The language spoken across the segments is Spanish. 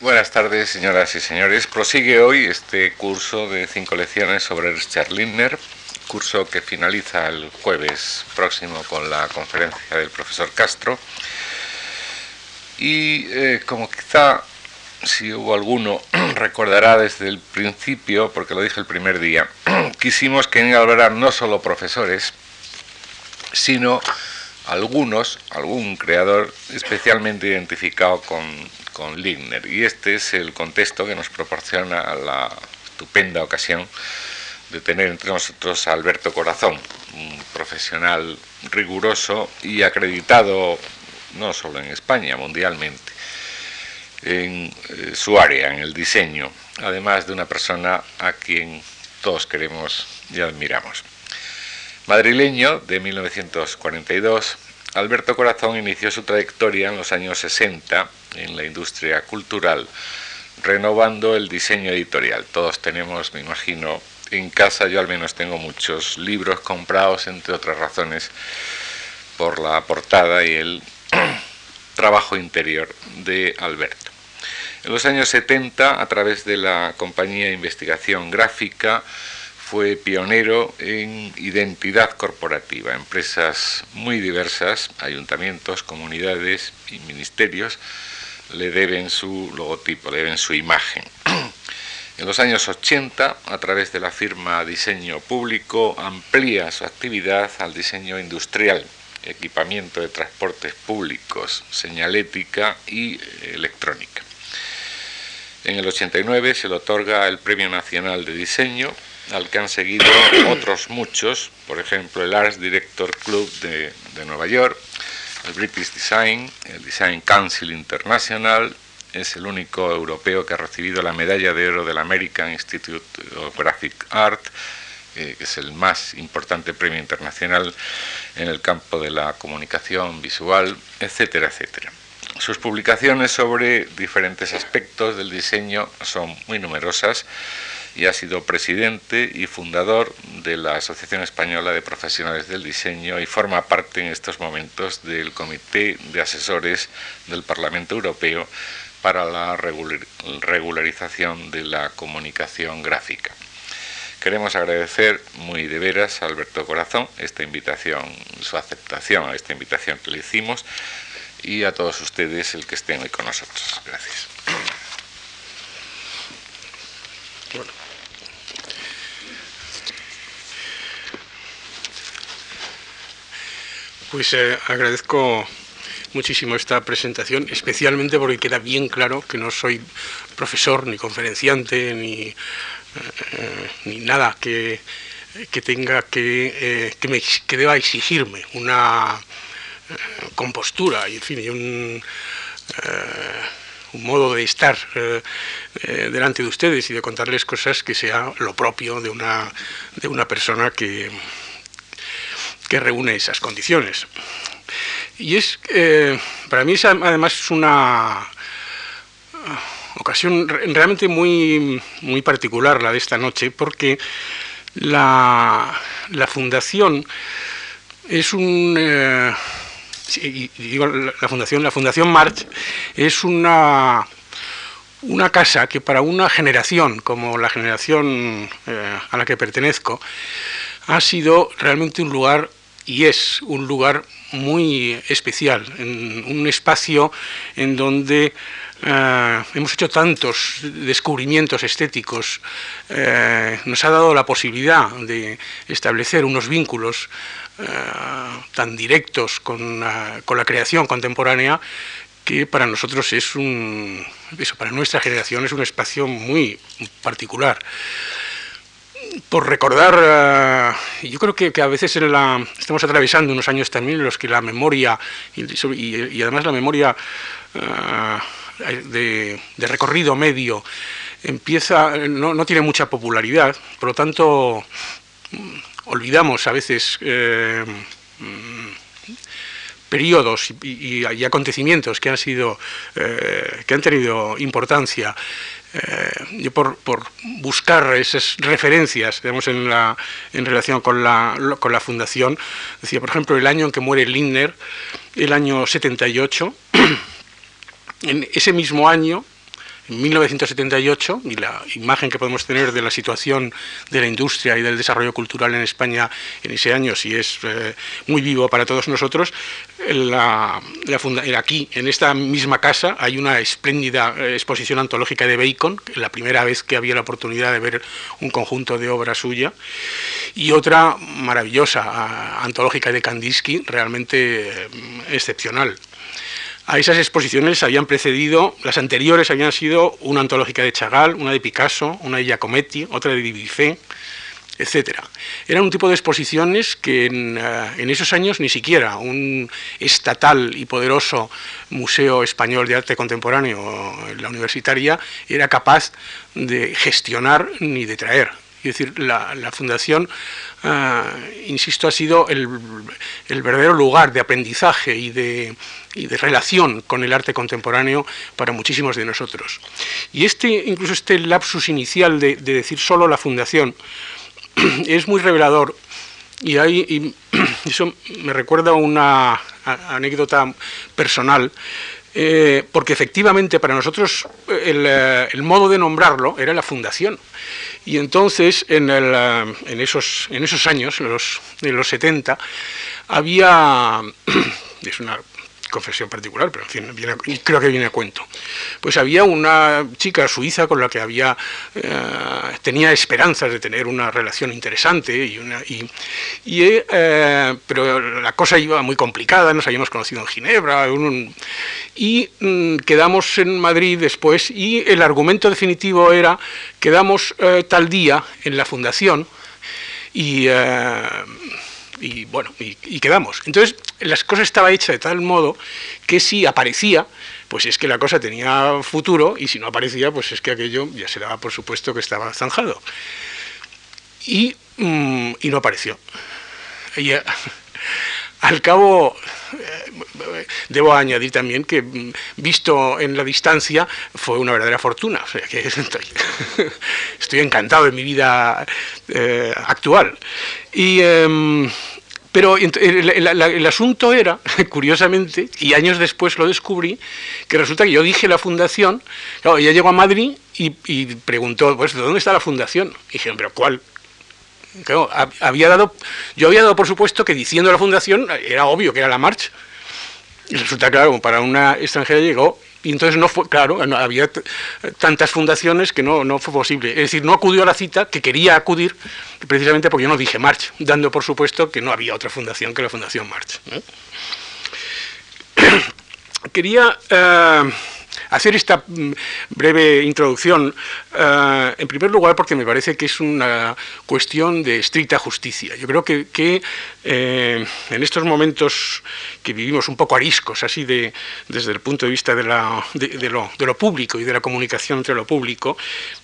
Buenas tardes, señoras y señores. Prosigue hoy este curso de cinco lecciones sobre Richard Lindner, curso que finaliza el jueves próximo con la conferencia del profesor Castro. Y eh, como quizá, si hubo alguno, recordará desde el principio, porque lo dije el primer día, quisimos que hablaran no solo profesores, sino algunos, algún creador especialmente identificado con, con Lindner. Y este es el contexto que nos proporciona la estupenda ocasión de tener entre nosotros a Alberto Corazón, un profesional riguroso y acreditado no solo en España, mundialmente, en eh, su área, en el diseño, además de una persona a quien todos queremos y admiramos. Madrileño de 1942, Alberto Corazón inició su trayectoria en los años 60 en la industria cultural, renovando el diseño editorial. Todos tenemos, me imagino, en casa, yo al menos tengo muchos libros comprados, entre otras razones, por la portada y el trabajo interior de Alberto. En los años 70, a través de la compañía de investigación gráfica, fue pionero en identidad corporativa. Empresas muy diversas, ayuntamientos, comunidades y ministerios le deben su logotipo, le deben su imagen. En los años 80, a través de la firma Diseño Público, amplía su actividad al diseño industrial, equipamiento de transportes públicos, señalética y electrónica. En el 89 se le otorga el Premio Nacional de Diseño al que han seguido otros muchos, por ejemplo el Arts Director Club de, Nueva York, el British Design, el Design Council International, es el único europeo que ha recibido la medalla de oro del American Institute of Graphic Art, eh, que es el más importante premio internacional en el campo de la comunicación visual, etcétera, etcétera. Sus publicaciones sobre diferentes aspectos del diseño son muy numerosas y ha sido presidente y fundador de la Asociación Española de Profesionales del Diseño y forma parte en estos momentos del Comité de Asesores del Parlamento Europeo para la regularización de la comunicación gráfica. Queremos agradecer muy de veras a Alberto Corazón esta invitación, su aceptación a esta invitación que le hicimos y a todos ustedes el que estén hoy con nosotros. Gracias. Pues eh, agradezco muchísimo esta presentación, especialmente porque queda bien claro que no soy profesor, ni conferenciante, ni, eh, ni nada que, tenga que, eh, que, me, que, deba exigirme una compostura y, en fin, un, un modo de estar delante de ustedes y de contarles cosas que sea lo propio de una, de una persona que que reúne esas condiciones. Y es, eh, para mí además es una uh, ocasión realmente muy, muy particular la de esta noche, porque la, fundación es un... Eh, digo, la fundación, la fundación March es una una casa que para una generación como la generación eh, a la que pertenezco ha sido realmente un lugar y es un lugar muy especial, un espacio en donde eh, hemos hecho tantos descubrimientos estéticos, eh, nos ha dado la posibilidad de establecer unos vínculos eh, tan directos con, con, la creación contemporánea que para nosotros es un, eso, para nuestra generación es un espacio muy particular por recordar, eh, yo creo que, a veces estamos atravesando unos años también en los que la memoria, y, además la memoria eh, de, recorrido medio, empieza, no, tiene mucha popularidad, por lo tanto mm, olvidamos a veces eh, mm, periodos y, acontecimientos que han sido que han tenido importancia eh, yo por, buscar esas referencias digamos, en, la, en relación con la, con la fundación, decía, por ejemplo, el año en que muere Lindner, el año 78, en ese mismo año, en 1978, y la imagen que podemos tener de la situación de la industria y del desarrollo cultural en España en ese año, si es eh, muy vivo para todos nosotros, aquí, en esta misma casa, hay una espléndida eh, exposición antológica de Bacon, la primera vez que había la oportunidad de ver un conjunto de obra suya, y otra maravillosa, antológica de Kandinsky, realmente eh, excepcional. A esas exposiciones habían precedido, las anteriores habían sido una antológica de Chagall, una de Picasso, una de Giacometti, otra de Dubuffet, etc. Eran un tipo de exposiciones que en, eh, en, esos años ni siquiera un estatal y poderoso Museo Español de Arte Contemporáneo, la universitaria, era capaz de gestionar ni de traer. Es decir, la, fundación, ah, insisto, ha sido el, verdadero lugar de aprendizaje y de, relación con el arte contemporáneo para muchísimos de nosotros. Y este, incluso este lapsus inicial de, decir solo la fundación es muy revelador y, hay, eso me recuerda una anécdota personal eh, porque efectivamente para nosotros eh, el, modo de nombrarlo era la fundación. Y entonces, en, eh, esos, en esos años, en los, en los 70, había, es una confesión particular, pero creo que viene a cuento. Pues había una chica suiza con la que había eh, tenía esperanzas de tener una relación interesante y una y, eh, pero la cosa iba muy complicada, nos habíamos conocido en Ginebra y mm, quedamos en Madrid después y el argumento definitivo era quedamos eh, tal día en la fundación y y bueno, y, quedamos. Entonces, las cosas estaban hechas de tal modo que si aparecía, pues es que la cosa tenía futuro, y si no aparecía, pues es que aquello ya se daba por supuesto que estaba zanjado. Y, mm, y no apareció. Y, eh, al cabo, eh, debo añadir también que, mm, visto en la distancia, fue una verdadera fortuna. O sea, que estoy, encantado de mi vida eh, actual. Em, pero el, asunto era, curiosamente, y años después lo descubrí, que resulta que yo dije la fundación, claro, ella llegó a Madrid y, y preguntó, pues, ¿dónde está la fundación? Y dijeron, ¿pero cuál? Había dado, yo había dado por supuesto que diciendo la fundación era obvio que era la marcha. Y resulta claro, para una extranjera llegó y entonces no fue, claro, había tantas fundaciones que no, no fue posible. Es decir, no acudió a la cita que quería acudir precisamente porque yo no dije March, dando por supuesto que no había otra fundación que la Fundación March. Quería eh, hacer esta mm, breve introducción, eh, en primer lugar porque me parece que es una cuestión de estricta justicia. Yo creo que, eh, en estos momentos que vivimos un poco ariscos, así de, desde el punto de vista de, lo, público y de la comunicación entre lo público,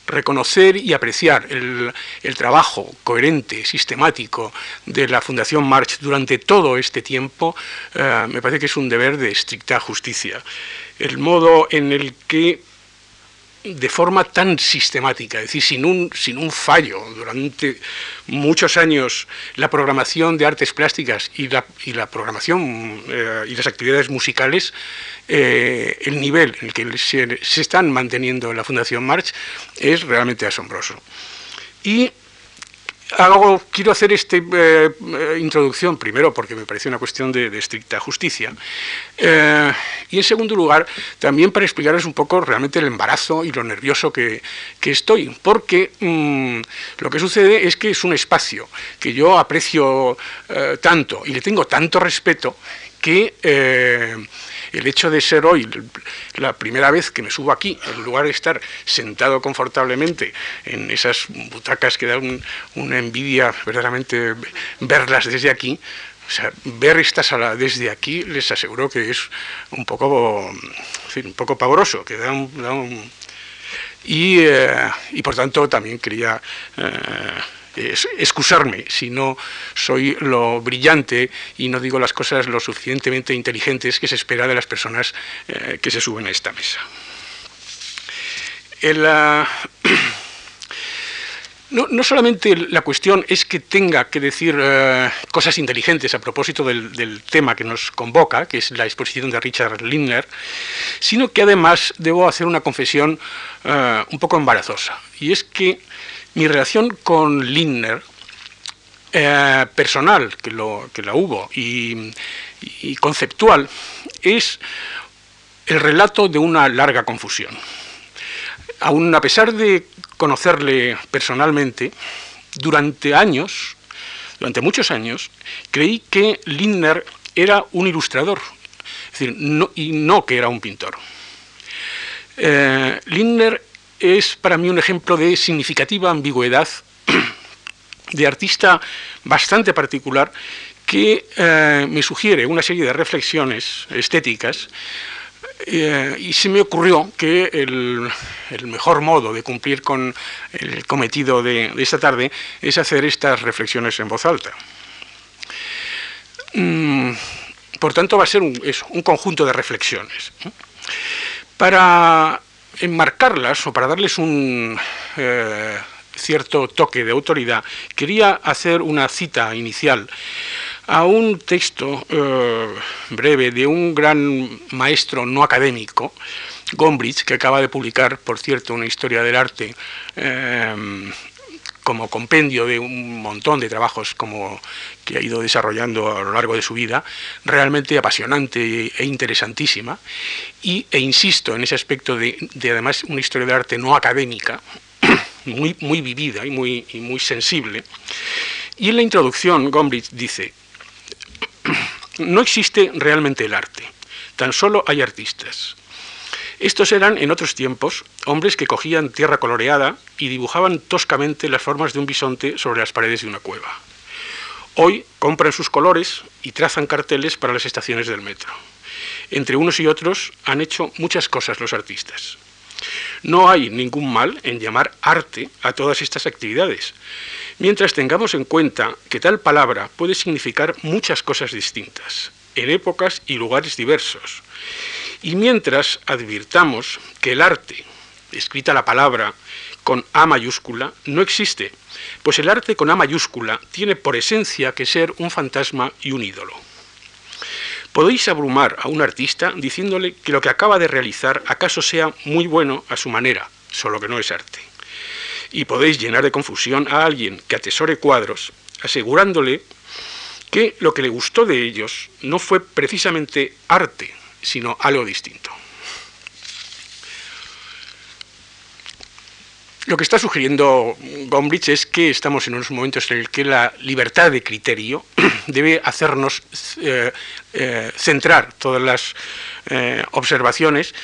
reconocer y apreciar el, trabajo coherente, sistemático de la Fundación March durante todo este tiempo, eh, me parece que es un deber de estricta justicia el modo en el que de forma tan sistemática, es decir, sin un, sin un fallo, durante muchos años la programación de artes plásticas y la, y la programación eh, y las actividades musicales, eh, el nivel en el que se, se, están manteniendo en la Fundación March es realmente asombroso. Y quiero hacer esta eh, introducción, primero porque me parece una cuestión de, estricta justicia, eh, y en segundo lugar también para explicarles un poco realmente el embarazo y lo nervioso que, estoy, porque mm, lo que sucede es que es un espacio que yo aprecio eh, tanto y le tengo tanto respeto que el hecho de ser hoy la primera vez que me subo aquí, en lugar de estar sentado confortablemente en esas butacas que dan una envidia verdaderamente verlas desde aquí, o sea, ver esta sala desde aquí les aseguro que es un poco, un poco pavoroso, que da un, y, eh, y, por tanto también quería eh, excusarme si no soy lo brillante y no digo las cosas lo suficientemente inteligentes que se espera de las personas eh, que se suben a esta mesa. no, solamente la cuestión es que tenga que decir eh, cosas inteligentes a propósito del, tema que nos convoca, que es la exposición de Richard Lindner, sino que además debo hacer una confesión eh, un poco embarazosa. Y es que mi relación con Lindner, eh, personal, que, lo, que la hubo, y, conceptual, es el relato de una larga confusión. Aún a pesar de conocerle personalmente, durante años, durante muchos años, creí que Lindner era un ilustrador, decir, y no que era un pintor. Eh, Lindner es para mí un ejemplo de significativa ambigüedad, de artista bastante particular, que eh, me sugiere una serie de reflexiones estéticas eh, y se me ocurrió que el, mejor modo de cumplir con el cometido de, esta tarde es hacer estas reflexiones en voz alta. Mm, por tanto, va a ser un, conjunto de reflexiones. Para enmarcarlas o para darles un eh, cierto toque de autoridad, quería hacer una cita inicial a un texto eh, breve de un gran maestro no académico, Gombrich, que acaba de publicar, por cierto, una historia del arte eh, como compendio de un montón de trabajos como que ha ido desarrollando a lo largo de su vida, realmente apasionante e interesantísima. Y, e insisto en ese aspecto de, además una historia del arte no académica, muy, muy vivida y muy, y muy sensible. Y en la introducción, Gombrich dice, no existe realmente el arte, tan solo hay artistas. Estos eran, en otros tiempos, hombres que cogían tierra coloreada y dibujaban toscamente las formas de un bisonte sobre las paredes de una cueva. Hoy compran sus colores y trazan carteles para las estaciones del metro. Entre unos y otros han hecho muchas cosas los artistas. No hay ningún mal en llamar arte a todas estas actividades, mientras tengamos en cuenta que tal palabra puede significar muchas cosas distintas, en épocas y lugares diversos, y mientras advirtamos que el arte, escrita la palabra con A mayúscula, no existe, pues el arte con A mayúscula tiene por esencia que ser un fantasma y un ídolo. Podéis abrumar a un artista diciéndole que lo que acaba de realizar acaso sea muy bueno a su manera, solo que no es arte y podéis llenar de confusión a alguien que atesore cuadros, asegurándole que lo que le gustó de ellos no fue precisamente arte, sino algo distinto. Lo que está sugiriendo Gombrich es que estamos en unos momentos en el que la libertad de criterio debe hacernos eh, eh, centrar todas las eh, observaciones,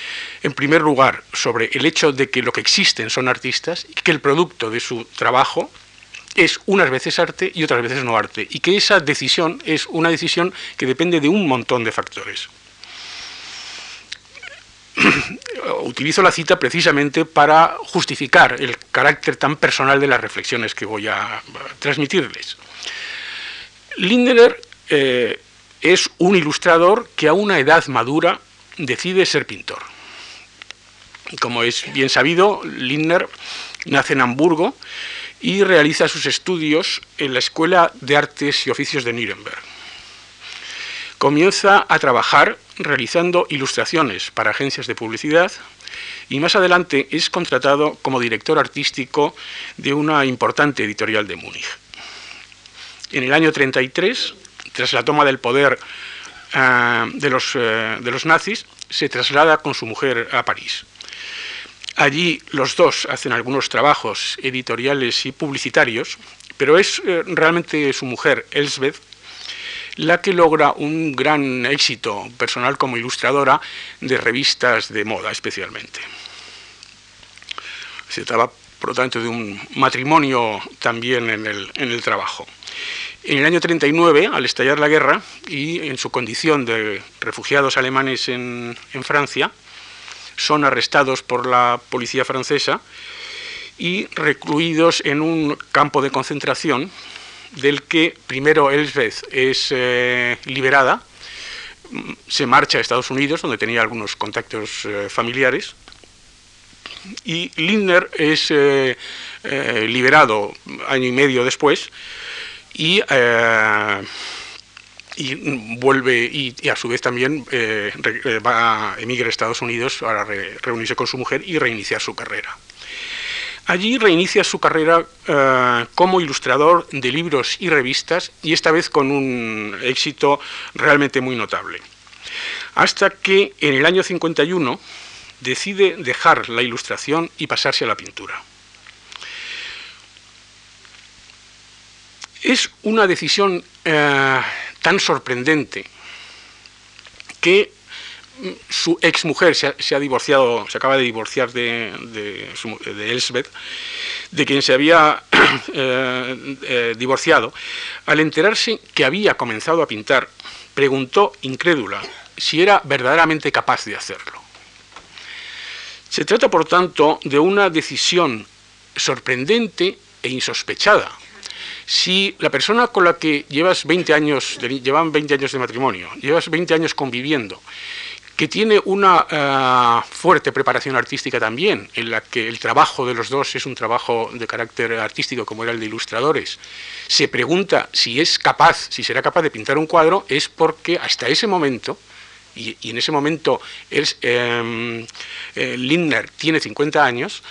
en primer lugar, sobre el hecho de que lo que existen son artistas y que el producto de su trabajo es unas veces arte y otras veces no arte, y que esa decisión es una decisión que depende de un montón de factores. utilizo la cita precisamente para justificar el carácter tan personal de las reflexiones que voy a transmitirles. Lindner eh, es un ilustrador que a una edad madura decide ser pintor. Como es bien sabido, Lindner nace en Hamburgo y realiza sus estudios en la Escuela de Artes y Oficios de Nuremberg. Comienza a trabajar realizando ilustraciones para agencias de publicidad y más adelante es contratado como director artístico de una importante editorial de Múnich. En el año 33, tras la toma del poder ah, de, los, eh, de los nazis, se traslada con su mujer a París. Allí los dos hacen algunos trabajos editoriales y publicitarios, pero es eh, realmente su mujer, Elsbeth, la que logra un gran éxito personal como ilustradora de revistas de moda especialmente. Se trata, por lo tanto, de un matrimonio también en el, trabajo. En el año 39, al estallar la guerra y en su condición de refugiados alemanes en Francia, son arrestados por la policía francesa y recluidos en un campo de concentración del que primero Elsbeth es eh, liberada, se marcha a Estados Unidos, donde tenía algunos contactos eh, familiares, y Lindner es eh, liberado año y medio después y, y vuelve y, a su vez también va a emigrar a Estados Unidos para reunirse con su mujer y reiniciar su carrera. Allí reinicia su carrera como ilustrador de libros y revistas y esta vez con un éxito realmente muy notable. Hasta que en el año 51 decide dejar la ilustración y pasarse a la pintura. Es una decisión eh, tan sorprendente que su exmujer se se ha divorciado, se acaba de divorciar de, de, Elsbeth, de quien se había eh, eh, divorciado, al enterarse que había comenzado a pintar, preguntó incrédula si era verdaderamente capaz de hacerlo. Se trata, por tanto, de una decisión sorprendente e insospechada. Si la persona con la que llevas 20 años, llevan 20 años de matrimonio, llevas 20 años conviviendo, que tiene una eh, fuerte preparación artística también, en la que el trabajo de los dos es un trabajo de carácter artístico como era el de ilustradores, se pregunta si es capaz, si será capaz de pintar un cuadro, es porque hasta ese momento y, en ese momento es, em, eh, Lindner tiene 50 años,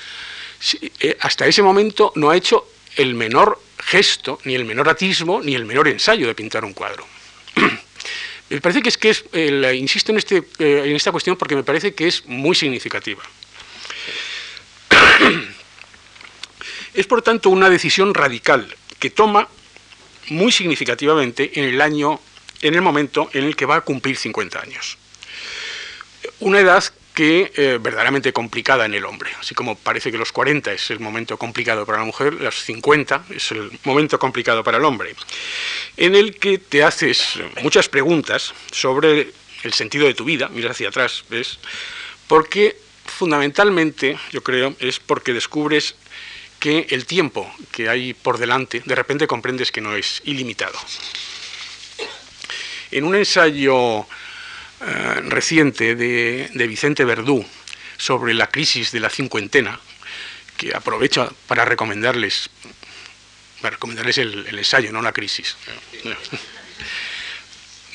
eh, hasta ese momento no ha hecho el menor gesto, ni el menor atismo, ni el menor ensayo de pintar un cuadro. Me parece que es que es, insisto en, este, eh, en esta cuestión porque me parece que es muy significativa. es por tanto una decisión radical que toma muy significativamente en el año en el momento en el que va a cumplir 50 años. Una edad que eh, verdaderamente complicada en el hombre. Así como parece que los 40 es el momento complicado para la mujer, los 50 es el momento complicado para el hombre, en el que te haces muchas preguntas sobre el sentido de tu vida, miras hacia atrás, ¿ves? Porque fundamentalmente, yo creo, es porque descubres que el tiempo que hay por delante, de repente comprendes que no es ilimitado. En un ensayo eh, reciente de, Vicente Verdú sobre la crisis de la cincuentena, que aprovecho para recomendarles, para recomendarles el, ensayo, no la crisis.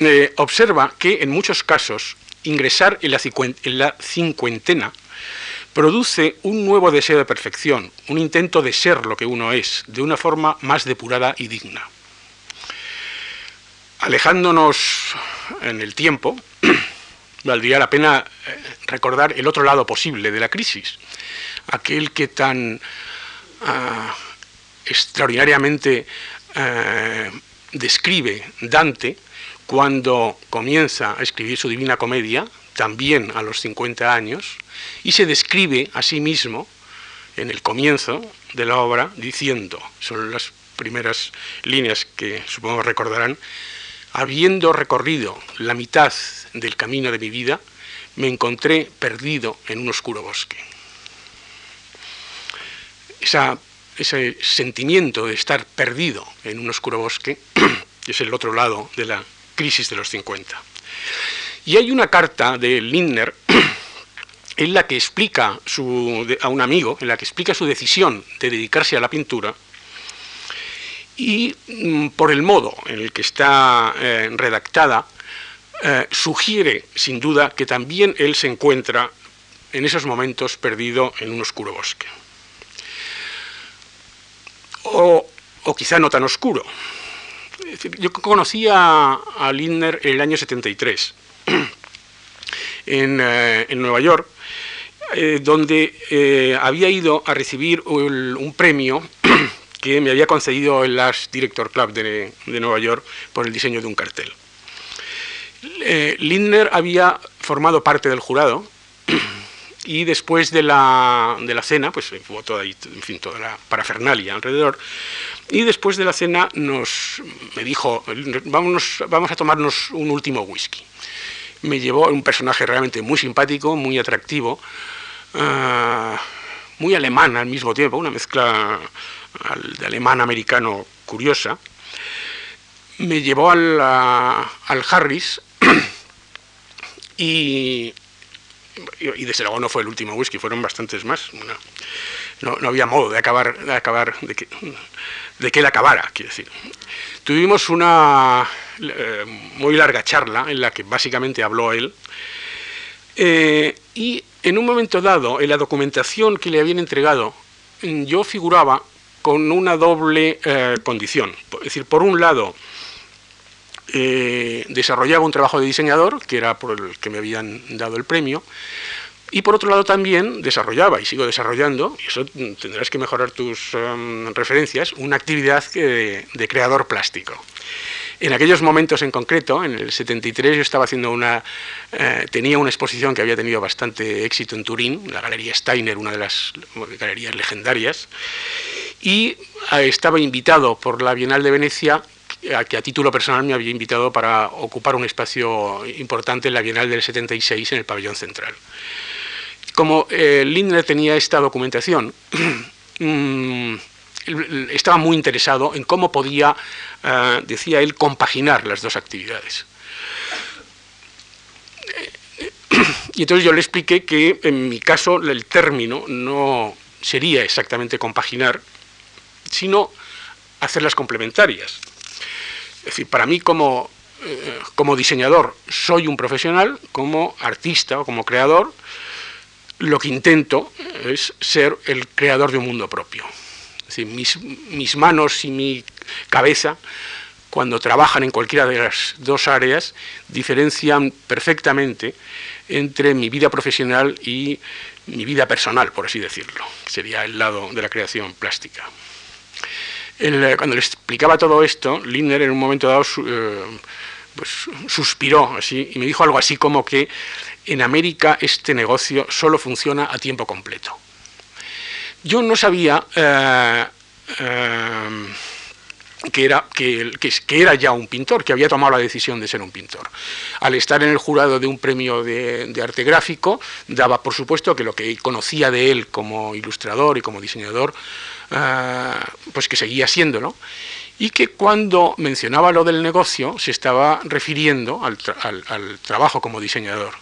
Eh, observa que en muchos casos ingresar en la, en la cincuentena produce un nuevo deseo de perfección, un intento de ser lo que uno es, de una forma más depurada y digna alejándonos en el tiempo, valdría la pena eh, recordar el otro lado posible de la crisis, aquel que tan ah, extraordinariamente eh, describe Dante cuando comienza a escribir su Divina Comedia, también a los 50 años, y se describe a sí mismo en el comienzo de la obra diciendo, son las primeras líneas que supongo recordarán, Habiendo recorrido la mitad del camino de mi vida, me encontré perdido en un oscuro bosque. ese sentimiento de estar perdido en un oscuro bosque es el otro lado de la crisis de los 50. Y hay una carta de Lindner en la que explica a un amigo, en la que explica su decisión de dedicarse a la pintura, y mm, por el modo en el que está eh, redactada, eh, sugiere sin duda que también él se encuentra en esos momentos perdido en un oscuro bosque. O, quizá no tan oscuro. yo conocí a, Lindner en el año 73 en, eh, en Nueva York, donde había ido a recibir un premio que me había concedido el Last Director Club de, Nueva York por el diseño de un cartel. Eh, Lindner había formado parte del jurado y después de la, de la cena, pues hubo toda, en fin, toda la parafernalia alrededor, y después de la cena nos, me dijo, vamos, vamos a tomarnos un último whisky. Me llevó un personaje realmente muy simpático, muy atractivo, ah, muy alemán al mismo tiempo, una mezcla de alemán-americano curiosa, me llevó al, al Harris y y desde luego no fue el último whisky, fueron bastantes más. No, no, había modo de acabar, de acabar, de que, de que él acabara, quiero decir. Tuvimos una eh, muy larga charla en la que básicamente habló él, eh, y en un momento dado, en la documentación que le habían entregado, yo figuraba con una doble eh, condición. Es decir, por un lado, eh, desarrollaba un trabajo de diseñador, que era por el que me habían dado el premio, y por otro lado también desarrollaba, y sigo desarrollando, y eso tendrás que mejorar tus em, referencias, una actividad de, creador plástico. En aquellos momentos en concreto, en el 73, yo estaba haciendo una. Eh, tenía una exposición que había tenido bastante éxito en Turín, la Galería Steiner, una de las galerías legendarias, y eh, estaba invitado por la Bienal de Venecia a que a título personal me había invitado para ocupar un espacio importante en la Bienal del 76 en el pabellón central. Como eh, Lindner tenía esta documentación, mm, estaba muy interesado en cómo podía, eh, decía él, compaginar las dos actividades. Y entonces yo le expliqué que en mi caso el término no sería exactamente compaginar, sino hacerlas complementarias. Es decir, para mí como, eh, como diseñador soy un profesional, como artista o como creador, lo que intento es ser el creador de un mundo propio. Es decir, mis, mis manos y mi cabeza, cuando trabajan en cualquiera de las dos áreas, diferencian perfectamente entre mi vida profesional y mi vida personal, por así decirlo. Sería el lado de la creación plástica. Eh, cuando le explicaba todo esto, Lindner en un momento dado eh, pues, suspiró así y me dijo algo así como que en América este negocio solo funciona a tiempo completo. Yo no sabía eh, que, era, que, era ya un pintor, que había tomado la decisión de ser un pintor. Al estar en el jurado de un premio de arte gráfico, daba por supuesto que lo que conocía de él como ilustrador y como diseñador Ah, pues que seguía siéndolo, y que cuando mencionaba lo del negocio se estaba refiriendo al, trabajo como diseñador.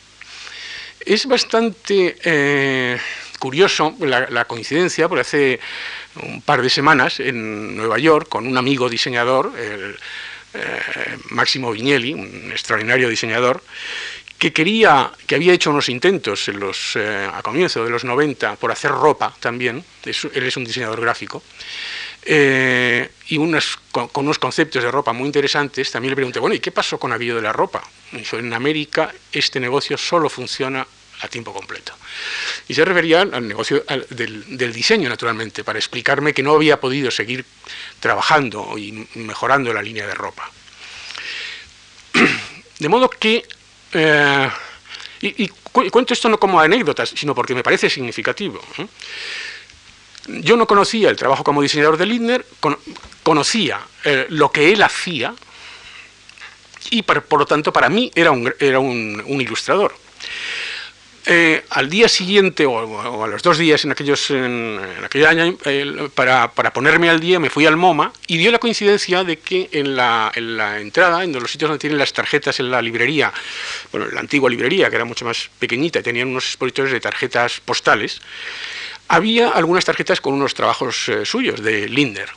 Es bastante eh, curioso la, coincidencia, porque hace un par de semanas en Nueva York, con un amigo diseñador, el, eh, Máximo Vignelli, un extraordinario diseñador, que quería, que había hecho unos intentos eh, a comienzos de los 90 por hacer ropa también, él es un diseñador gráfico, eh, y unos, con, unos conceptos de ropa muy interesantes, también le pregunté, bueno, ¿y qué pasó con Avillo de la ropa? dijo, en América este negocio solo funciona a tiempo completo. Y se refería al negocio del, del, diseño, naturalmente, para explicarme que no había podido seguir trabajando y mejorando la línea de ropa. De modo que eh, y, cuento esto no como anécdotas, sino porque me parece significativo. Yo no conocía el trabajo como diseñador de Lindner, conocía eh, lo que él hacía y por, lo tanto para mí era un, era un ilustrador. Eh, al día siguiente o, a los dos días en, aquellos, en, aquel año, para, para, ponerme al día, me fui al MoMA y dio la coincidencia de que en la, en la entrada, en los sitios donde tienen las tarjetas en la librería, bueno, la antigua librería, que era mucho más pequeñita y tenían unos expositores de tarjetas postales, había algunas tarjetas con unos trabajos eh, suyos de Linder.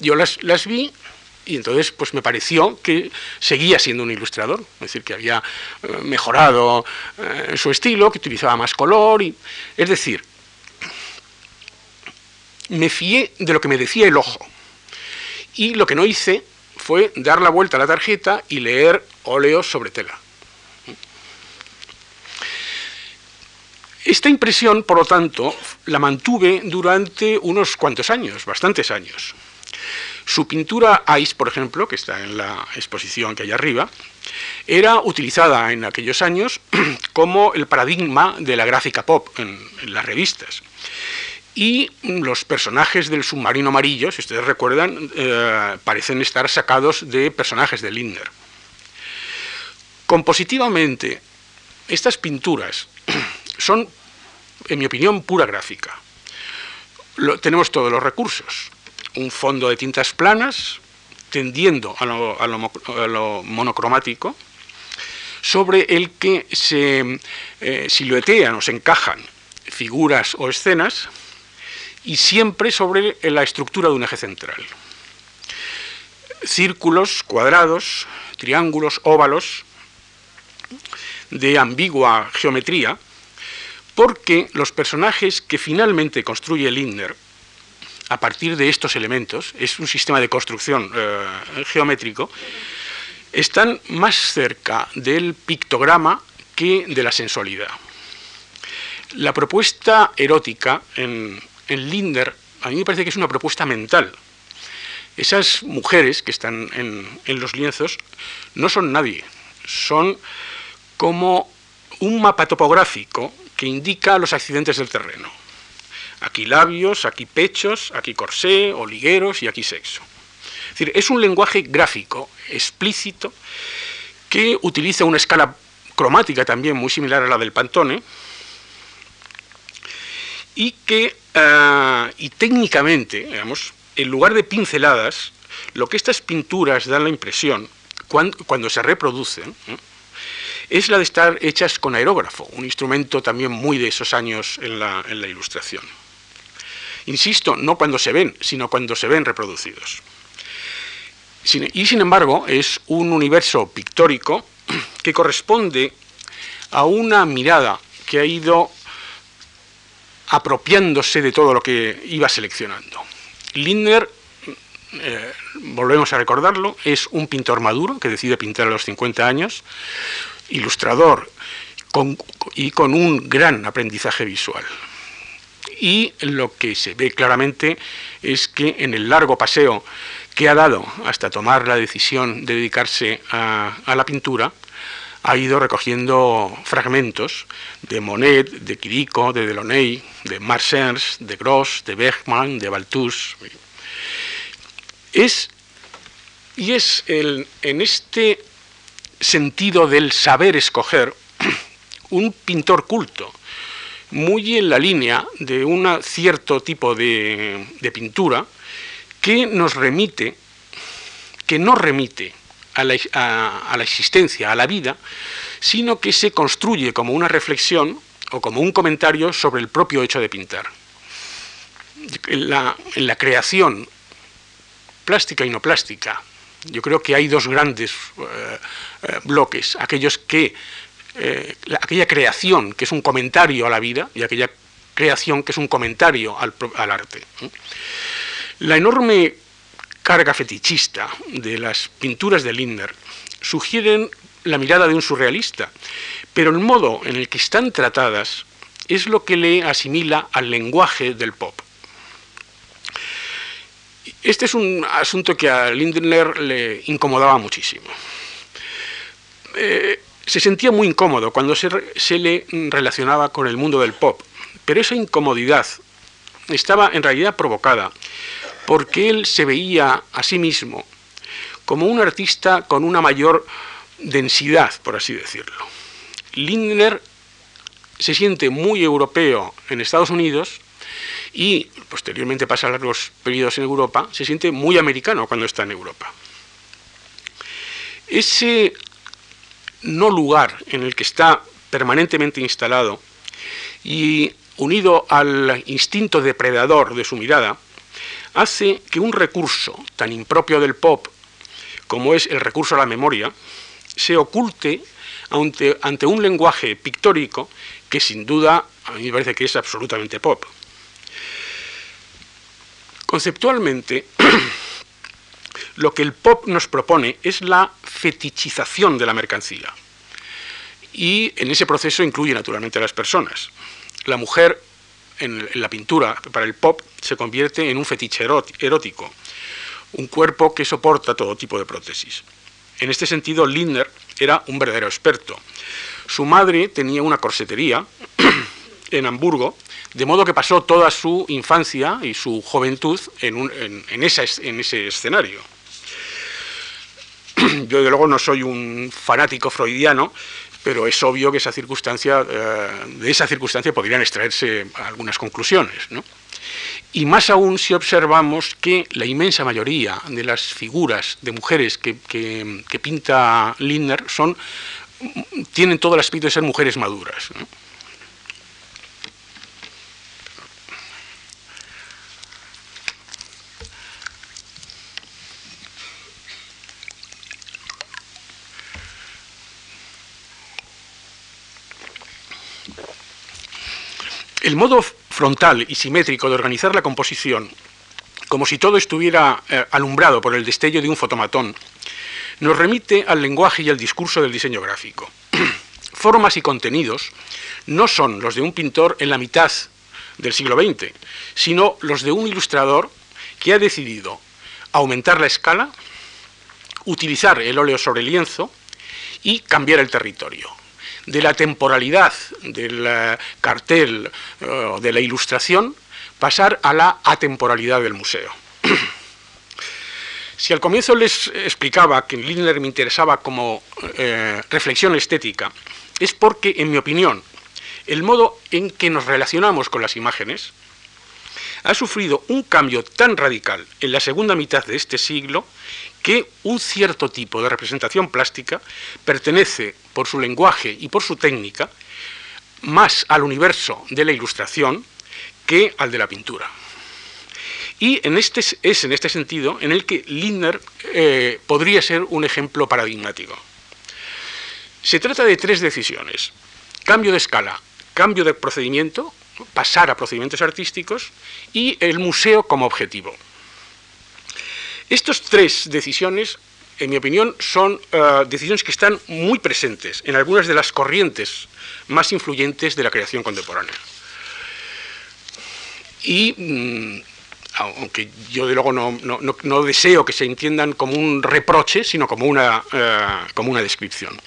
Yo las, las vi y entonces pues me pareció que seguía siendo un ilustrador, es decir, que había eh, mejorado eh, su estilo, que utilizaba más color, y, es decir, me fié de lo que me decía el ojo. Y lo que no hice fue dar la vuelta a la tarjeta y leer óleos sobre tela. Esta impresión, por lo tanto, la mantuve durante unos cuantos años, bastantes años. Su pintura Ice, por ejemplo, que está en la exposición que hay arriba, era utilizada en aquellos años como el paradigma de la gráfica pop en, las revistas. Y los personajes del submarino amarillo, si ustedes recuerdan, eh, parecen estar sacados de personajes de Lindner. Compositivamente, estas pinturas son, en mi opinión, pura gráfica. tenemos todos los recursos un fondo de tintas planas, tendiendo a lo, monocromático, sobre el que se eh, siluetean o se encajan figuras o escenas y siempre sobre la estructura de un eje central. Círculos, cuadrados, triángulos, óvalos, de ambigua geometría, porque los personajes que finalmente construye Lindner a partir de estos elementos, es un sistema de construcción eh, geométrico, están más cerca del pictograma que de la sensualidad. La propuesta erótica en, en Linder a mí me parece que es una propuesta mental. Esas mujeres que están en, en los lienzos no son nadie, son como un mapa topográfico que indica los accidentes del terreno. Aquí labios, aquí pechos, aquí corsé, oligueros y aquí sexo. Es decir, es un lenguaje gráfico, explícito, que utiliza una escala cromática también muy similar a la del Pantone, y que, eh, y técnicamente, digamos, en lugar de pinceladas, lo que estas pinturas dan la impresión, cuando, se reproducen, ¿eh? es la de estar hechas con aerógrafo, un instrumento también muy de esos años en la ilustración. Insisto, no cuando se ven, sino cuando se ven reproducidos. Y sin embargo, es un universo pictórico que corresponde a una mirada que ha ido apropiándose de todo lo que iba seleccionando. Lindner, eh, volvemos a recordarlo, es un pintor maduro que decide pintar a los 50 años, ilustrador y con un gran aprendizaje visual. Y lo que se ve claramente es que en el largo paseo que ha dado hasta tomar la decisión de dedicarse a la pintura, ha ido recogiendo fragmentos de Monet, de Quirico, de Delaunay, de Marsens, de Gross, de Bergman, de Balthus. Es, y es el, en este sentido del saber escoger un pintor culto, muy en la línea de un cierto tipo de, pintura que nos remite, que no remite a la, existencia, a la vida, sino que se construye como una reflexión o como un comentario sobre el propio hecho de pintar. En la, creación plástica y no plástica, yo creo que hay dos grandes eh, eh, bloques, aquellos que, eh, aquella creación que es un comentario a la vida y aquella creación que es un comentario al, arte. La enorme carga fetichista de las pinturas de Lindner sugieren la mirada de un surrealista, pero el modo en el que están tratadas es lo que le asimila al lenguaje del pop. Este es un asunto que a Lindner le incomodaba muchísimo. Eh, se sentía muy incómodo cuando se, le relacionaba con el mundo del pop, pero esa incomodidad estaba en realidad provocada porque él se veía a sí mismo como un artista con una mayor densidad, por así decirlo. Lindner se siente muy europeo en Estados Unidos y posteriormente pasa largos periodos en Europa, se siente muy americano cuando está en Europa. Ese no lugar en el que está permanentemente instalado y unido al instinto depredador de su mirada, hace que un recurso tan impropio del pop como es el recurso a la memoria, se oculte ante, ante un lenguaje pictórico que sin duda a mí me parece que es absolutamente pop. Conceptualmente, lo que el pop nos propone es la fetichización de la mercancía. Y en ese proceso incluye naturalmente a las personas. La mujer en, la pintura para el pop se convierte en un fetiche erótico, un cuerpo que soporta todo tipo de prótesis. En este sentido, Lindner era un verdadero experto. Su madre tenía una corsetería en Hamburgo, de modo que pasó toda su infancia y su juventud en, en ese escenario. Yo, desde luego, no soy un fanático freudiano, pero es obvio que esa circunstancia, eh, de esa circunstancia podrían extraerse algunas conclusiones. Y más aún si observamos que la inmensa mayoría de las figuras de mujeres que, pinta Lindner son tienen todo el aspecto de ser mujeres maduras. El modo frontal y simétrico de organizar la composición, como si todo estuviera eh, alumbrado por el destello de un fotomatón, nos remite al lenguaje y al discurso del diseño gráfico. Formas y contenidos no son los de un pintor en la mitad del siglo XX, sino los de un ilustrador que ha decidido aumentar la escala, utilizar el óleo sobre lienzo y cambiar el territorio de la temporalidad del eh, cartel o eh, de la ilustración pasar a la atemporalidad del museo. si al comienzo les explicaba que Lindner me interesaba como eh, reflexión estética, es porque, en mi opinión, el modo en que nos relacionamos con las imágenes ha sufrido un cambio tan radical en la segunda mitad de este siglo que un cierto tipo de representación plástica pertenece, por su lenguaje y por su técnica, más al universo de la ilustración que al de la pintura. Y en este, es en este sentido en el que Lindner eh, podría ser un ejemplo paradigmático. Se trata de tres decisiones. Cambio de escala, cambio de procedimiento, pasar a procedimientos artísticos y el museo como objetivo. Estas tres decisiones, en mi opinión, son eh, decisiones que están muy presentes en algunas de las corrientes más influyentes de la creación contemporánea. Y, mm, aunque yo de luego no, deseo que se entiendan como un reproche, sino como una, eh, como una descripción.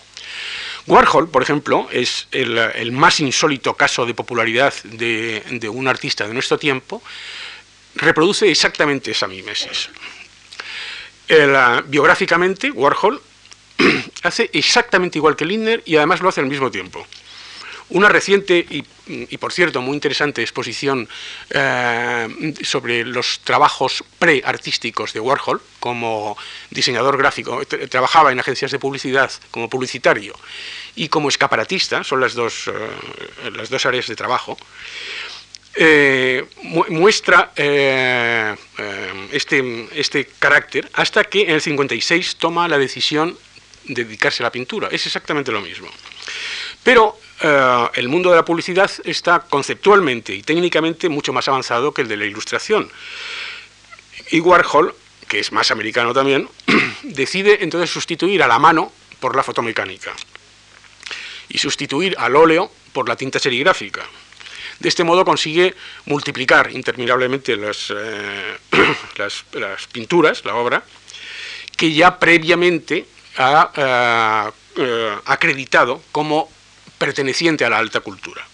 Warhol, por ejemplo, es el, más insólito caso de popularidad de, de, un artista de nuestro tiempo, reproduce exactamente esa mimesis biográficamente, Warhol hace exactamente igual que Lindner y además lo hace al mismo tiempo. Una reciente y, por cierto, muy interesante exposición eh, sobre los trabajos pre-artísticos de Warhol como diseñador gráfico. Trabajaba en agencias de publicidad como publicitario y como escaparatista, son las dos, eh, las dos áreas de trabajo. Eh, muestra eh, eh, este, este carácter hasta que en el 56 toma la decisión de dedicarse a la pintura. Es exactamente lo mismo. Pero el mundo de la publicidad está conceptualmente y técnicamente mucho más avanzado que el de la ilustración. Y Warhol, que es más americano también, decide entonces sustituir a la mano por la fotomecánica y sustituir al óleo por la tinta serigráfica de este modo consigue multiplicar interminablemente las, eh, las, pinturas, la obra, que ya previamente ha eh, eh, acreditado como perteneciente a la alta cultura.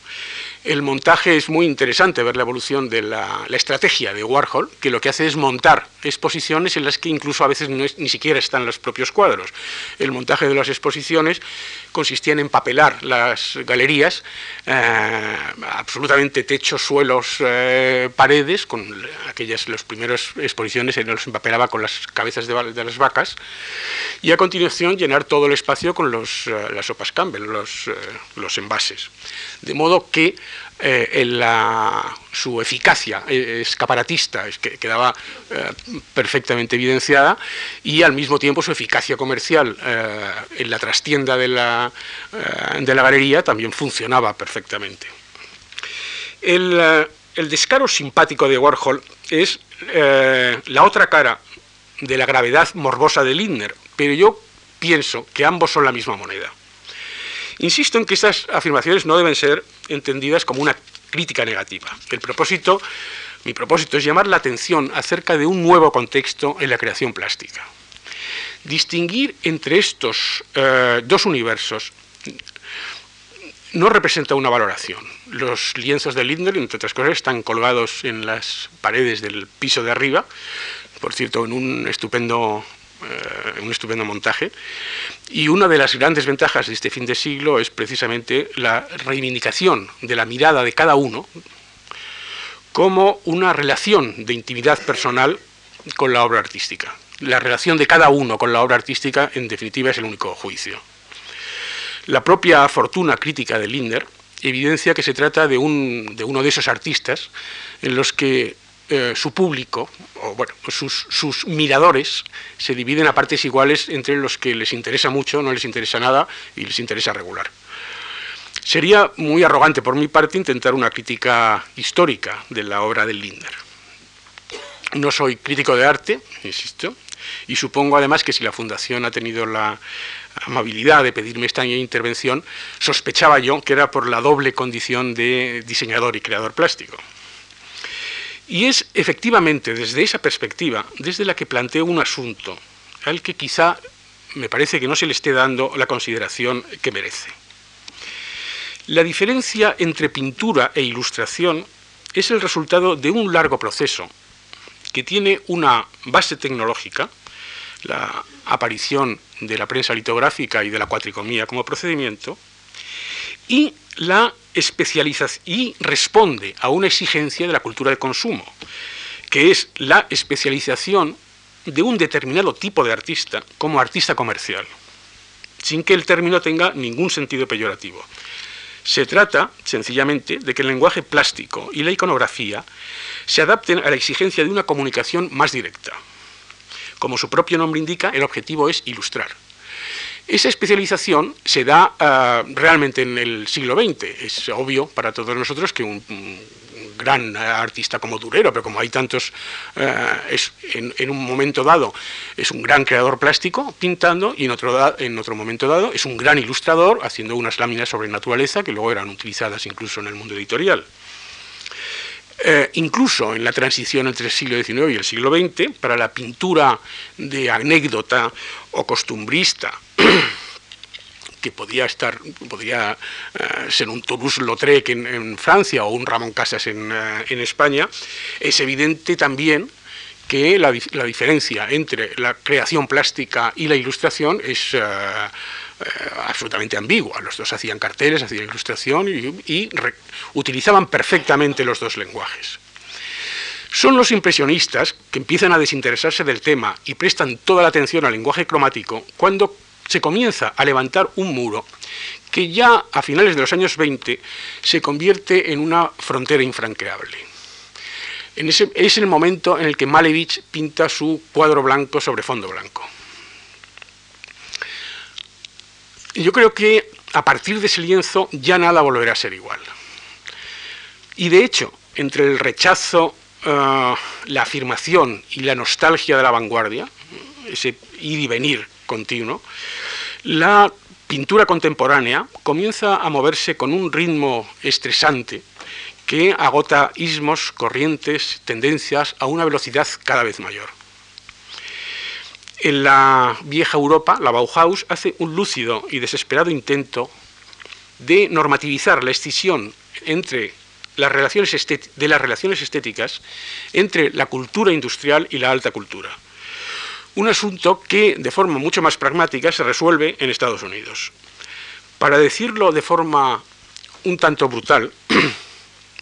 El montaje es muy interesante, ver la evolución de la, estrategia de Warhol, que lo que hace es montar exposiciones en las que incluso a veces ni siquiera están los propios cuadros. El montaje de las exposiciones consistía en empapelar las galerías, eh, absolutamente techos, suelos, eh, paredes, con aquellas, las primeras exposiciones en los empapelaba con las cabezas de, las vacas, y a continuación llenar todo el espacio con los, eh, las sopas Campbell, los, los envases. De modo que eh, la, su eficacia eh, escaparatista que, quedaba eh, perfectamente evidenciada y al mismo tiempo su eficacia comercial en la trastienda de la, de la galería también funcionaba perfectamente. El, el descaro simpático de Warhol es la otra cara de la gravedad morbosa de Lindner, pero yo pienso que ambos son la misma moneda. Insisto en que estas afirmaciones no deben ser entendidas como una crítica negativa. El propósito, mi propósito es llamar la atención acerca de un nuevo contexto en la creación plástica. Distinguir entre estos eh, dos universos no representa una valoración. Los lienzos de Lindner, entre otras cosas, están colgados en las paredes del piso de arriba, por cierto, en un estupendo eh, un estupendo montaje. Y una de las grandes ventajas de este fin de siglo es precisamente la reivindicación de la mirada de cada uno como una relación de intimidad personal con la obra artística. La relación de cada uno con la obra artística, en definitiva, es el único juicio. La propia fortuna crítica de Linder evidencia que se trata de, uno de esos artistas en los que eh, su público, o bueno, sus, sus, miradores, se dividen a partes iguales entre los que les interesa mucho, no les interesa nada y les interesa regular. Sería muy arrogante por mi parte intentar una crítica histórica de la obra de Linder. No soy crítico de arte, insisto, y supongo además que si la Fundación ha tenido la amabilidad de pedirme esta intervención, sospechaba yo que era por la doble condición de diseñador y creador plástico. Y es efectivamente desde esa perspectiva, desde la que planteo un asunto al que quizá me parece que no se le esté dando la consideración que merece. La diferencia entre pintura e ilustración es el resultado de un largo proceso que tiene una base tecnológica, la aparición de la prensa litográfica y de la cuatricomía como procedimiento, y la especialización y responde a una exigencia de la cultura de consumo, que es la especialización de un determinado tipo de artista como artista comercial, sin que el término tenga ningún sentido peyorativo. Se trata, sencillamente, de que el lenguaje plástico y la iconografía se adapten a la exigencia de una comunicación más directa. Como su propio nombre indica, el objetivo es ilustrar. Esa especialización se da ah, realmente en el siglo XX. Es obvio para todos nosotros que un, gran artista como Durero, pero como hay tantos, ah, es, en, un momento dado es un gran creador plástico pintando y en otro, en otro momento dado es un gran ilustrador haciendo unas láminas sobre naturaleza que luego eran utilizadas incluso en el mundo editorial. Eh, incluso en la transición entre el siglo XIX y el siglo XX, para la pintura de anécdota o costumbrista, que podía estar, podría eh, ser un Toulouse-Lautrec en, Francia o un Ramón Casas en, eh, España, es evidente también que la, diferencia entre la creación plástica y la ilustración es eh, absolutamente ambigua. Los dos hacían carteles, hacían ilustración y, utilizaban perfectamente los dos lenguajes. Son los impresionistas que empiezan a desinteresarse del tema y prestan toda la atención al lenguaje cromático cuando se comienza a levantar un muro que ya a finales de los años 20 se convierte en una frontera infranqueable. Es el momento en el que Malevich pinta su cuadro blanco sobre fondo blanco. yo creo que a partir de ese lienzo ya nada volverá a ser igual. Y de hecho, entre el rechazo, eh, la afirmación y la nostalgia de la vanguardia, ese ir y venir continuo, la pintura contemporánea comienza a moverse con un ritmo estresante que agota ismos, corrientes, tendencias a una velocidad cada vez mayor. En la vieja Europa, la Bauhaus hace un lúcido y desesperado intento de normativizar la escisión entre de las relaciones estéticas entre la cultura industrial y la alta cultura. Un asunto que, de forma mucho más pragmática, se resuelve en Estados Unidos. Para decirlo de forma un tanto brutal,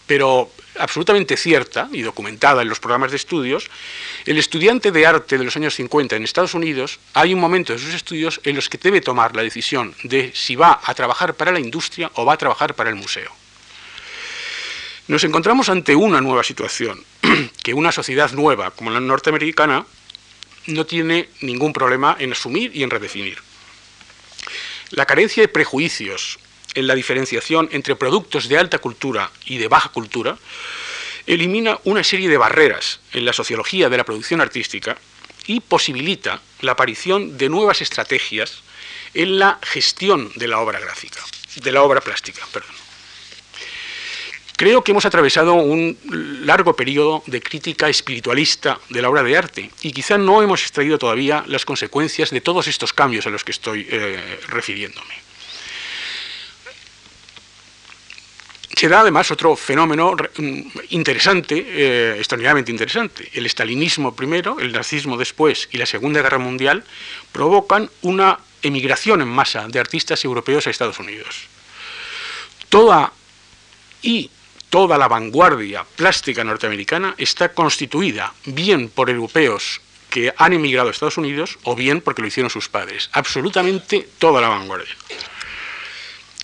pero absolutamente cierta y documentada en los programas de estudios, el estudiante de arte de los años 50 en Estados Unidos, hay un momento de sus estudios en los que debe tomar la decisión de si va a trabajar para la industria o va a trabajar para el museo. Nos encontramos ante una nueva situación, que una sociedad nueva como la norteamericana no tiene ningún problema en asumir y en redefinir. La carencia de prejuicios en la diferenciación entre productos de alta cultura y de baja cultura, elimina una serie de barreras en la sociología de la producción artística y posibilita la aparición de nuevas estrategias en la gestión de la obra gráfica, de la obra plástica, perdón. Creo que hemos atravesado un largo periodo de crítica espiritualista de la obra de arte y quizá no hemos extraído todavía las consecuencias de todos estos cambios a los que estoy eh, refiriéndome. Se da además otro fenómeno mm, interesante, eh, extraordinariamente interesante. El estalinismo primero, el nazismo después y la Segunda Guerra Mundial provocan una emigración en masa de artistas europeos a Estados Unidos. Toda y toda la vanguardia plástica norteamericana está constituida bien por europeos que han emigrado a Estados Unidos o bien porque lo hicieron sus padres. Absolutamente toda la vanguardia.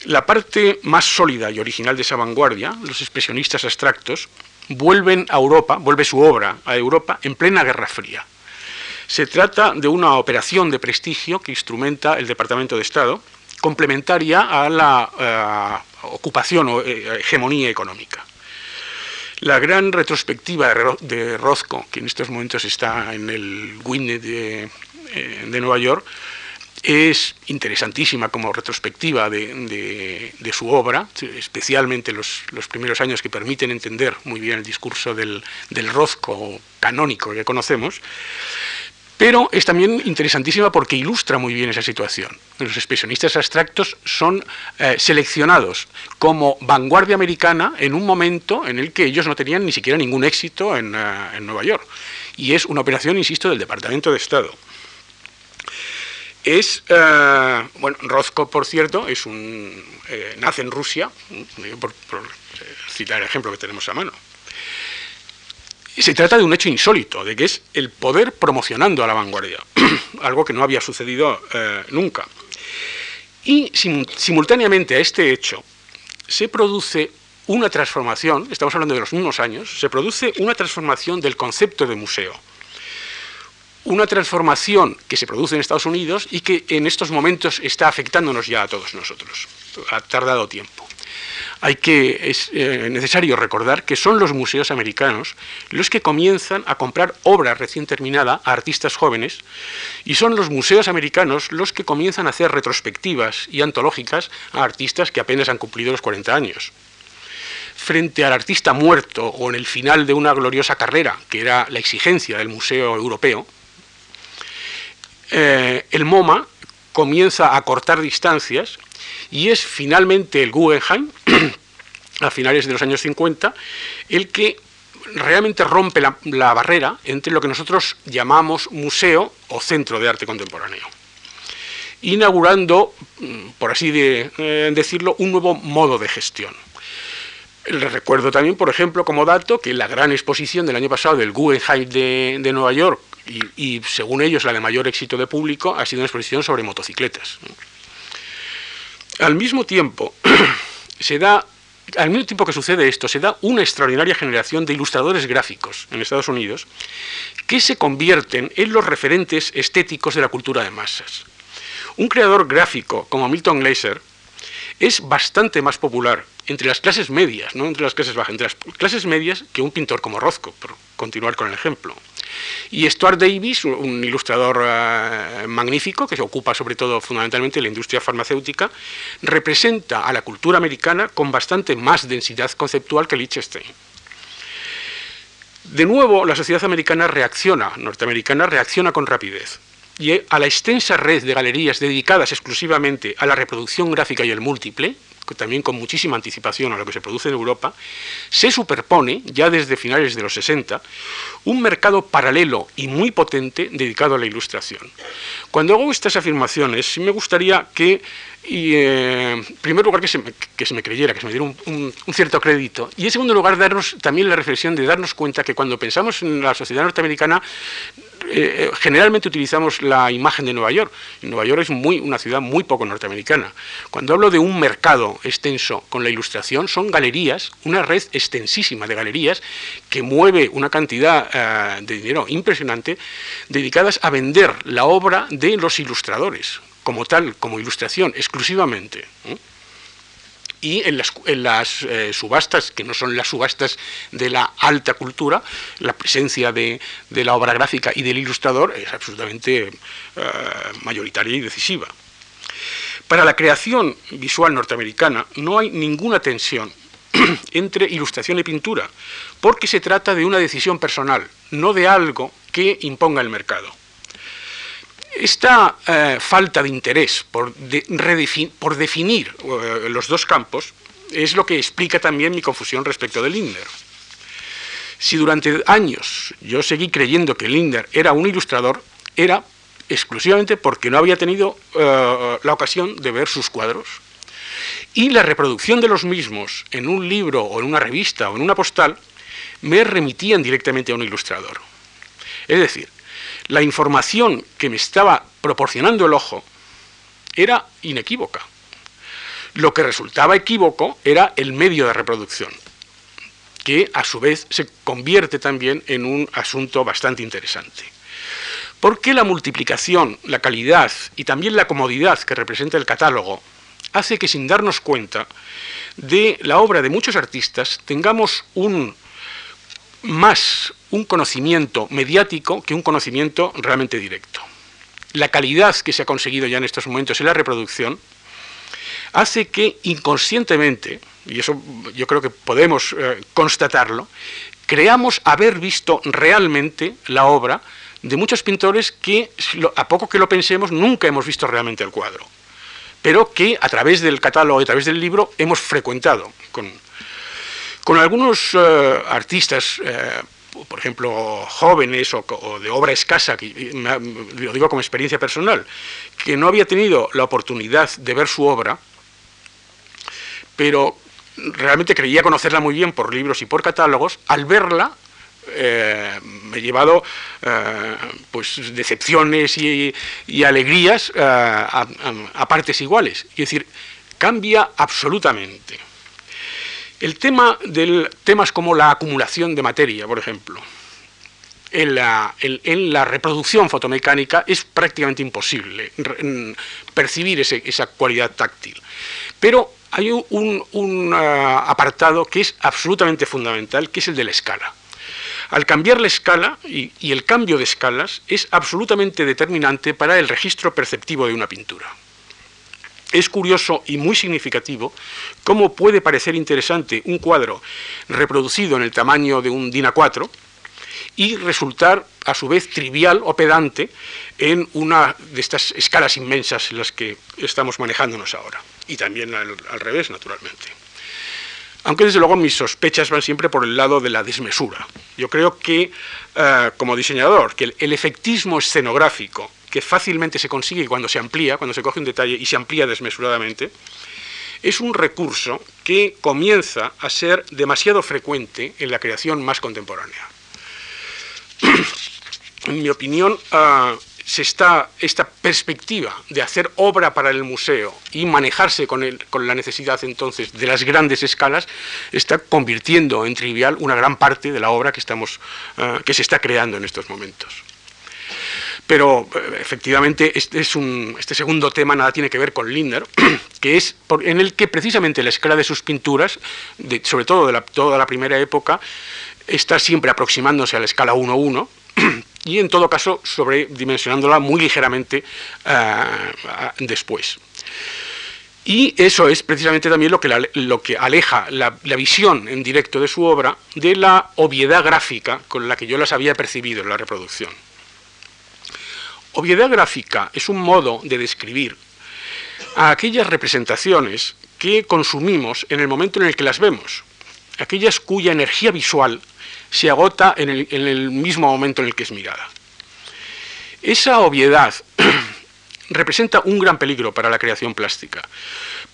La parte más sólida y original de esa vanguardia, los expresionistas abstractos, vuelven a Europa, vuelve su obra a Europa en plena Guerra Fría. Se trata de una operación de prestigio que instrumenta el Departamento de Estado, complementaria a la eh, ocupación o eh, hegemonía económica. La gran retrospectiva de Rozco, que en estos momentos está en el Winnet de, eh, de Nueva York, es interesantísima como retrospectiva de, su obra, especialmente los, primeros años que permiten entender muy bien el discurso del, del Rozco canónico que conocemos, pero es también interesantísima porque ilustra muy bien esa situación. Los expresionistas abstractos son eh, seleccionados como vanguardia americana en un momento en el que ellos no tenían ni siquiera ningún éxito en, eh, en Nueva York. Y es una operación, insisto, del Departamento de Estado es, eh, bueno, Rozko, por cierto, es un, eh, nace en Rusia, por, eh, citar el ejemplo que tenemos a mano. Se trata de un hecho insólito, de que es el poder promocionando a la vanguardia, algo que no había sucedido nunca. Y simultáneamente a este hecho se produce una transformación, estamos hablando de los mismos años, se produce una transformación del concepto de museo una transformación que se produce en Estados Unidos y que en estos momentos está afectándonos ya a todos nosotros. Ha tardado tiempo. Hay que, es eh, necesario recordar que son los museos americanos los que comienzan a comprar obra recién terminada a artistas jóvenes y son los museos americanos los que comienzan a hacer retrospectivas y antológicas a artistas que apenas han cumplido los 40 años frente al artista muerto o en el final de una gloriosa carrera, que era la exigencia del Museo Europeo, eh, el MoMA comienza a cortar distancias y es finalmente el Guggenheim, a finales de los años 50, el que realmente rompe la, barrera entre lo que nosotros llamamos museo o centro de arte contemporáneo, inaugurando, mm, por así eh, decirlo, un nuevo modo de gestión. Les recuerdo también, por ejemplo, como dato, que la gran exposición del año pasado del Guggenheim de Nueva York y, según ellos la de mayor éxito de público ha sido una exposición sobre motocicletas. Al mismo tiempo, se da, al mismo tiempo que sucede esto, se da una extraordinaria generación de ilustradores gráficos en Estados Unidos que se convierten en los referentes estéticos de la cultura de masas. Un creador gráfico como Milton Glaser es bastante más popular entre las clases medias, no entre las clases bajas, entre las clases medias que un pintor como Rothko, por continuar con el ejemplo. Y Stuart Davis, un ilustrador eh, magnífico que se ocupa sobre todo fundamentalmente de la industria farmacéutica, representa a la cultura americana con bastante más densidad conceptual que Liechtenstein. De nuevo, la sociedad americana reacciona, norteamericana reacciona con rapidez. Y a la extensa red de galerías dedicadas exclusivamente a la reproducción gráfica y el múltiple, también con muchísima anticipación a lo que se produce en Europa, se superpone, ya desde finales de los 60, un mercado paralelo y muy potente dedicado a la ilustración. Cuando hago estas afirmaciones, sí me gustaría que, eh, en primer lugar, que se, me, creyera, que se me diera un, cierto crédito, y en segundo lugar, darnos también la reflexión de darnos cuenta que cuando pensamos en la sociedad norteamericana, eh, generalmente utilizamos la imagen de Nueva York. Nueva York es muy, una ciudad muy poco norteamericana. Cuando hablo de un mercado extenso con la ilustración, son galerías, una red extensísima de galerías que mueve una cantidad eh, de dinero impresionante dedicadas a vender la obra de los ilustradores, como tal, como ilustración exclusivamente y en las, eh, subastas, que no son las subastas de la alta cultura, la presencia de, la obra gráfica y del ilustrador es absolutamente eh, mayoritaria y decisiva. Para la creación visual norteamericana no hay ninguna tensión entre ilustración y pintura, porque se trata de una decisión personal, no de algo que imponga el mercado. Esta eh, falta de interés por, definir eh, los dos campos es lo que explica también mi confusión respecto de Lindner. Si durante años yo seguí creyendo que Lindner era un ilustrador, era exclusivamente porque no había tenido eh, la ocasión de ver sus cuadros. Y la reproducción de los mismos en un libro o en una revista o en una postal me remitían directamente a un ilustrador. Es decir, la información que me estaba proporcionando el ojo era inequívoca. Lo que resultaba equívoco era el medio de reproducción, que a su vez se convierte también en un asunto bastante interesante. Porque la multiplicación, la calidad y también la comodidad que representa el catálogo hace que sin darnos cuenta de la obra de muchos artistas tengamos un más un conocimiento mediático que un conocimiento realmente directo. La calidad que se ha conseguido ya en estos momentos en la reproducción hace que inconscientemente, y eso yo creo que podemos eh, constatarlo, creamos haber visto realmente la obra de muchos pintores que, a poco que lo pensemos, nunca hemos visto realmente el cuadro, pero que a través del catálogo a través del libro hemos frecuentado con, con algunos eh, artistas. Eh, por ejemplo, jóvenes o, de obra escasa, que lo digo como experiencia personal, que no había tenido la oportunidad de ver su obra, pero realmente creía conocerla muy bien por libros y por catálogos, al verla eh, me he llevado pues decepciones y, alegrías eh, a, partes iguales. Es decir, cambia absolutamente. El tema del temas como la acumulación de materia, por ejemplo, en la, en, la reproducción fotomecánica es prácticamente imposible percibir esa cualidad táctil. Pero hay un, ah, apartado que es absolutamente fundamental, que es el de la escala. Al cambiar la escala, y, el cambio de escalas es absolutamente determinante para el registro perceptivo de una pintura. Es curioso y muy significativo cómo puede parecer interesante un cuadro reproducido en el tamaño de un DIN A4 y resultar a su vez trivial o pedante en una de estas escalas inmensas en las que estamos manejándonos ahora y también al, revés, naturalmente. Aunque desde luego mis sospechas van siempre por el lado de la desmesura. Yo creo que, eh, como diseñador, que el, efectismo escenográfico que fácilmente se consigue cuando se amplía, cuando se coge un detalle y se amplía desmesuradamente, es un recurso que comienza a ser demasiado frecuente en la creación más contemporánea. en mi opinión, uh, se está esta perspectiva de hacer obra para el museo y manejarse con, el, con la necesidad entonces de las grandes escalas está convirtiendo en trivial una gran parte de la obra que, estamos, eh, que se está creando en estos momentos. Pero eh, efectivamente este, es un, este segundo tema nada tiene que ver con Lindner, que es en el que precisamente la escala de sus pinturas, sobre todo de toda la primera época, está siempre aproximándose a la escala 1-1, y en todo caso sobredimensionándola muy ligeramente eh, después. Y eso es precisamente también lo que, lo que aleja la, visión en directo de su obra de la obviedad gráfica con la que yo las había percibido en la reproducción. Obviedad gráfica es un modo de describir a aquellas representaciones que consumimos en el momento en el que las vemos, aquellas cuya energía visual se agota en el, mismo momento en el que es mirada. Esa obviedad representa un gran peligro para la creación plástica,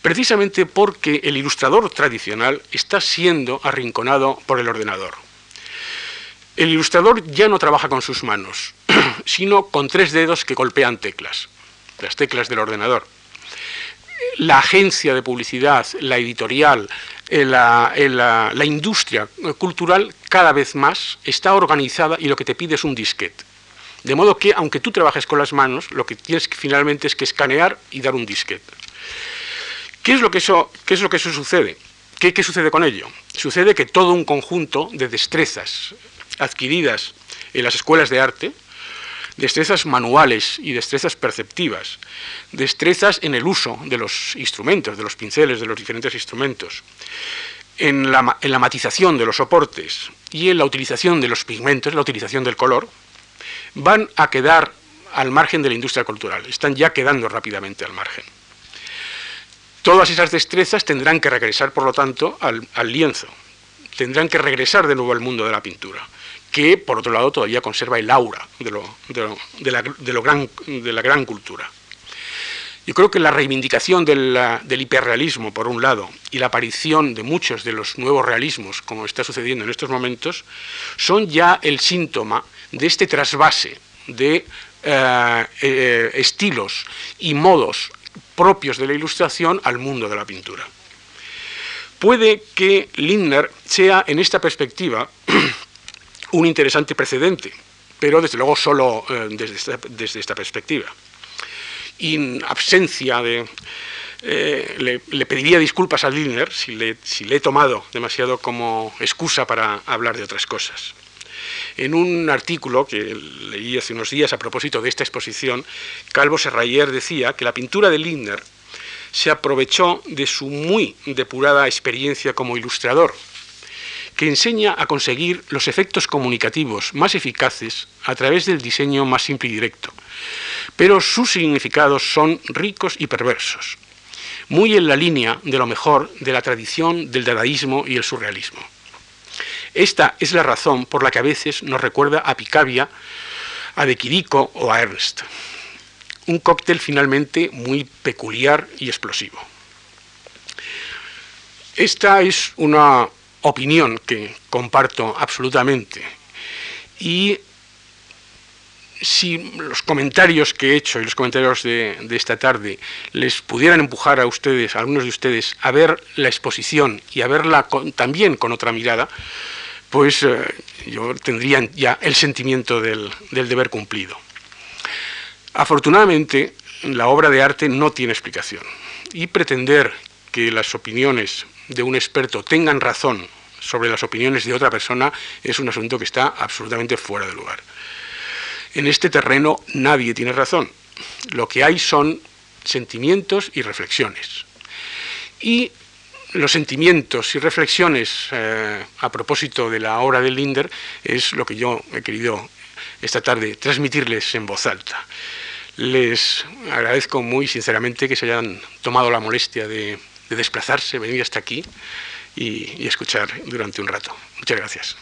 precisamente porque el ilustrador tradicional está siendo arrinconado por el ordenador. El ilustrador ya no trabaja con sus manos, sino con tres dedos que golpean teclas, las teclas del ordenador. La agencia de publicidad, la editorial, la, industria cultural cada vez más está organizada y lo que te pide es un disquete. De modo que, aunque tú trabajes con las manos, lo que tienes que, finalmente es que escanear y dar un disquete. ¿Qué es lo que eso, qué es lo que eso sucede? ¿Qué, ¿Qué sucede con ello? Sucede que todo un conjunto de destrezas adquiridas en las escuelas de arte, destrezas manuales y destrezas perceptivas, destrezas en el uso de los instrumentos, de los pinceles, de los diferentes instrumentos, en la, matización de los soportes y en la utilización de los pigmentos, la utilización del color, van a quedar al margen de la industria cultural, están ya quedando rápidamente al margen. Todas esas destrezas tendrán que regresar, por lo tanto, al, lienzo, tendrán que regresar de nuevo al mundo de la pintura que por otro lado todavía conserva el aura de, lo, de, la, gran, de la gran cultura. Yo creo que la reivindicación del, del, hiperrealismo, por un lado, y la aparición de muchos de los nuevos realismos, como está sucediendo en estos momentos, son ya el síntoma de este trasvase de eh, eh, estilos y modos propios de la ilustración al mundo de la pintura. Puede que Lindner sea en esta perspectiva un interesante precedente, pero desde luego solo eh, desde, esta, perspectiva. Y en absencia de... Eh, le, pediría disculpas a Lindner si le, si le he tomado demasiado como excusa para hablar de otras cosas. En un artículo que leí hace unos días a propósito de esta exposición, Calvo Serrayer decía que la pintura de Lindner se aprovechó de su muy depurada experiencia como ilustrador, que enseña a conseguir los efectos comunicativos más eficaces a través del diseño más simple y directo. Pero sus significados son ricos y perversos, muy en la línea de lo mejor de la tradición del dadaísmo y el surrealismo. Esta es la razón por la que a veces nos recuerda a Picabia, a De Quirico o a Ernst un cóctel finalmente muy peculiar y explosivo. Esta es una opinión que comparto absolutamente y si los comentarios que he hecho y los comentarios de, esta tarde les pudieran empujar a ustedes, a algunos de ustedes, a ver la exposición y a verla también con otra mirada, pues eh, yo tendría ya el sentimiento del deber cumplido. Afortunadamente, la obra de arte no tiene explicación y pretender que las opiniones de un experto tengan razón sobre las opiniones de otra persona es un asunto que está absolutamente fuera de lugar. En este terreno nadie tiene razón. Lo que hay son sentimientos y reflexiones. Y los sentimientos y reflexiones eh, a propósito de la obra de Linder es lo que yo he querido esta tarde transmitirles en voz alta. Les agradezco muy sinceramente que se hayan tomado la molestia de, desplazarse, venir hasta aquí y, escuchar durante un rato. Muchas gracias.